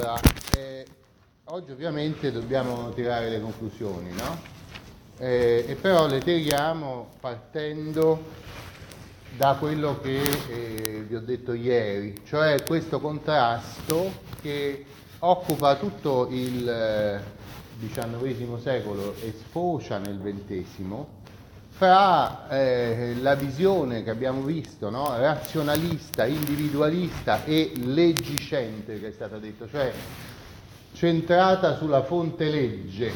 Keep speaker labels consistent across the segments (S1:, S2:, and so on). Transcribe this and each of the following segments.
S1: Allora, eh, oggi ovviamente dobbiamo tirare le conclusioni, no? Eh, e però le tiriamo partendo da quello che eh, vi ho detto ieri, cioè questo contrasto che occupa tutto il XIX eh, secolo e sfocia nel XX fra eh, la visione che abbiamo visto, no? razionalista, individualista e leggicente che è stata detta, cioè centrata sulla fonte legge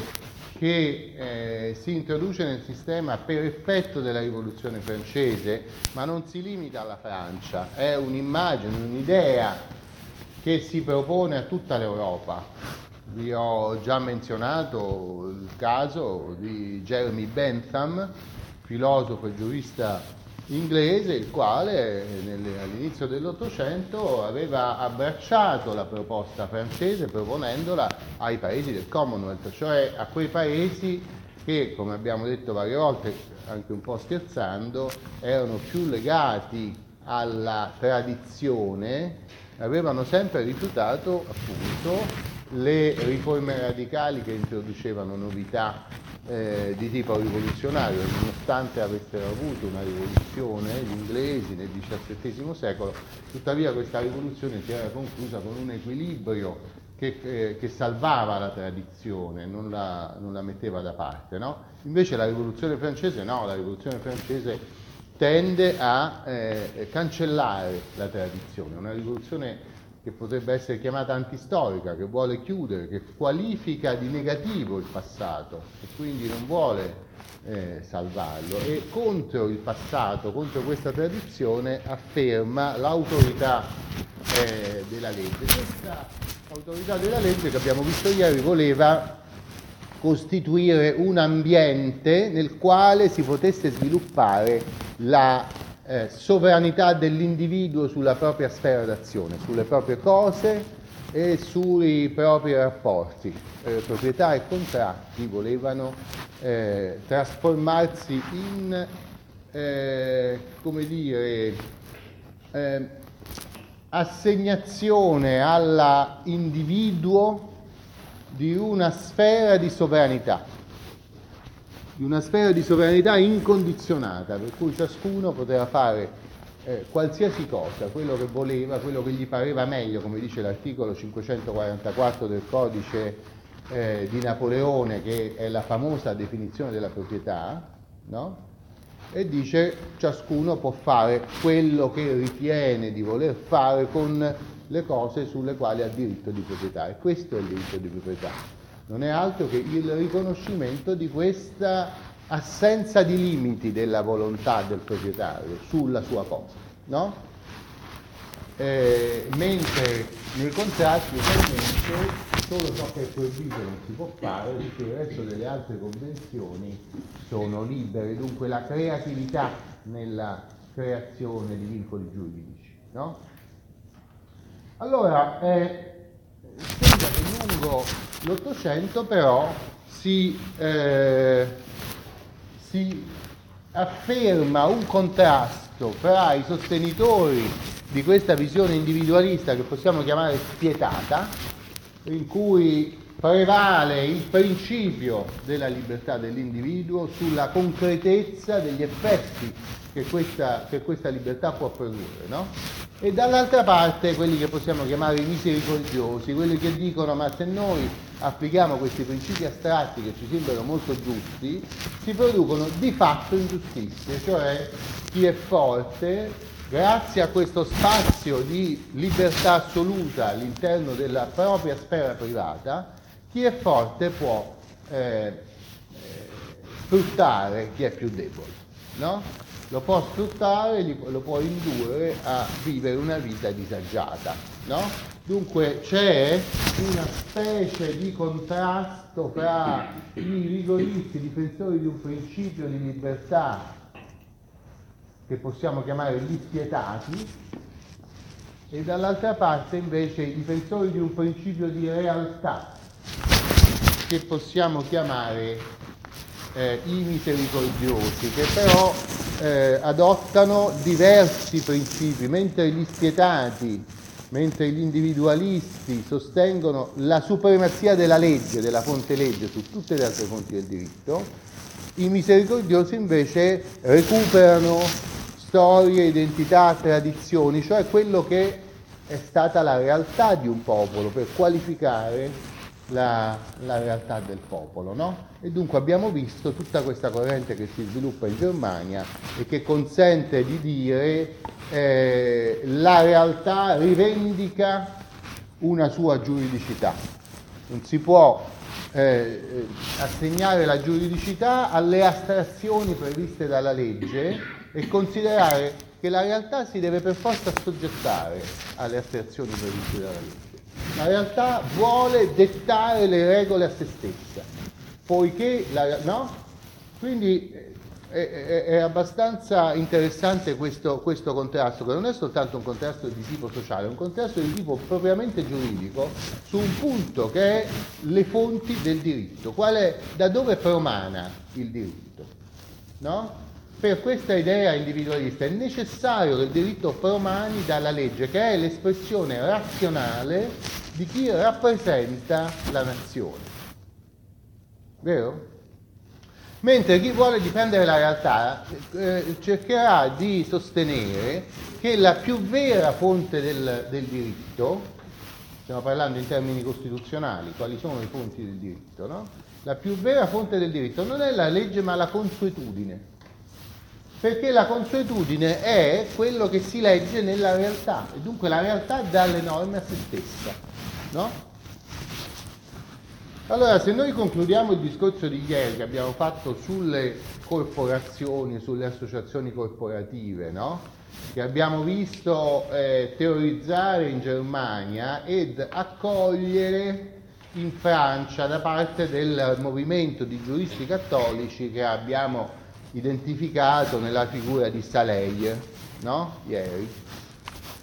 S1: che eh, si introduce nel sistema per effetto della rivoluzione francese, ma non si limita alla Francia, è un'immagine, un'idea che si propone a tutta l'Europa. Vi ho già menzionato il caso di Jeremy Bentham, filosofo e giurista inglese, il quale all'inizio dell'Ottocento aveva abbracciato la proposta francese proponendola ai paesi del Commonwealth, cioè a quei paesi che, come abbiamo detto varie volte, anche un po' scherzando, erano più legati alla tradizione, avevano sempre rifiutato appunto le riforme radicali che introducevano novità eh, di tipo rivoluzionario, nonostante avessero avuto una rivoluzione gli inglesi nel XVII secolo, tuttavia questa rivoluzione si era conclusa con un equilibrio che, eh, che salvava la tradizione, non la, non la metteva da parte. No? Invece la rivoluzione francese no, la rivoluzione francese tende a eh, cancellare la tradizione, una rivoluzione che potrebbe essere chiamata antistorica, che vuole chiudere, che qualifica di negativo il passato e quindi non vuole eh, salvarlo e contro il passato, contro questa tradizione afferma l'autorità eh, della legge. Questa autorità della legge che abbiamo visto ieri voleva costituire un ambiente nel quale si potesse sviluppare la eh, sovranità dell'individuo sulla propria sfera d'azione, sulle proprie cose e sui propri rapporti. Eh, proprietà e contratti volevano eh, trasformarsi in, eh, come dire, eh, assegnazione all'individuo di una sfera di sovranità di una sfera di sovranità incondizionata, per cui ciascuno poteva fare eh, qualsiasi cosa, quello che voleva, quello che gli pareva meglio, come dice l'articolo 544 del codice eh, di Napoleone, che è la famosa definizione della proprietà, no? e dice ciascuno può fare quello che ritiene di voler fare con le cose sulle quali ha diritto di proprietà e questo è il diritto di proprietà non è altro che il riconoscimento di questa assenza di limiti della volontà del proprietario sulla sua cosa, no? eh, mentre nei contratti ovviamente solo ciò che è proibito non si può fare, tutto il resto delle altre convenzioni sono libere, dunque la creatività nella creazione di vincoli giuridici. No? Allora, eh, sembra che lungo l'Ottocento però si, eh, si afferma un contrasto fra i sostenitori di questa visione individualista che possiamo chiamare spietata, in cui prevale il principio della libertà dell'individuo sulla concretezza degli effetti che questa, che questa libertà può produrre. No? E dall'altra parte quelli che possiamo chiamare i misericordiosi, quelli che dicono ma se noi applichiamo questi principi astratti che ci sembrano molto giusti, si producono di fatto ingiustizie, cioè chi è forte, grazie a questo spazio di libertà assoluta all'interno della propria sfera privata, chi è forte può eh, eh, sfruttare chi è più debole, no? Lo può sfruttare, lo può indurre a vivere una vita disagiata, no? Dunque c'è una specie di contrasto fra i rigoristi difensori di un principio di libertà che possiamo chiamare gli spietati e dall'altra parte invece i difensori di un principio di realtà che possiamo chiamare eh, i misericordiosi, che però eh, adottano diversi principi, mentre gli spietati mentre gli individualisti sostengono la supremazia della legge, della fonte legge su tutte le altre fonti del diritto, i misericordiosi invece recuperano storie, identità, tradizioni, cioè quello che è stata la realtà di un popolo per qualificare la, la realtà del popolo. No? E dunque abbiamo visto tutta questa corrente che si sviluppa in Germania e che consente di dire eh, la realtà rivendica una sua giuridicità. Non si può eh, assegnare la giuridicità alle astrazioni previste dalla legge e considerare che la realtà si deve per forza assoggettare alle astrazioni previste dalla legge. La realtà vuole dettare le regole a se stessa, poiché la, no? Quindi è, è, è abbastanza interessante questo, questo, contrasto, che non è soltanto un contrasto di tipo sociale, è un contrasto di tipo propriamente giuridico su un punto che è le fonti del diritto, è, da dove promana il diritto. No? Per questa idea individualista è necessario che il diritto promani dalla legge, che è l'espressione razionale di chi rappresenta la nazione. Vero? Mentre chi vuole difendere la realtà eh, cercherà di sostenere che la più vera fonte del, del, diritto, stiamo parlando in termini costituzionali, quali sono le fonti del diritto, no? La più vera fonte del diritto non è la legge ma la consuetudine, perché la consuetudine è quello che si legge nella realtà e dunque la realtà dà le norme a se stessa, no? Allora, se noi concludiamo il discorso di ieri che abbiamo fatto sulle corporazioni, sulle associazioni corporative, no? che abbiamo visto eh, teorizzare in Germania ed accogliere in Francia da parte del movimento di giuristi cattolici che abbiamo identificato nella figura di Saleil, no? ieri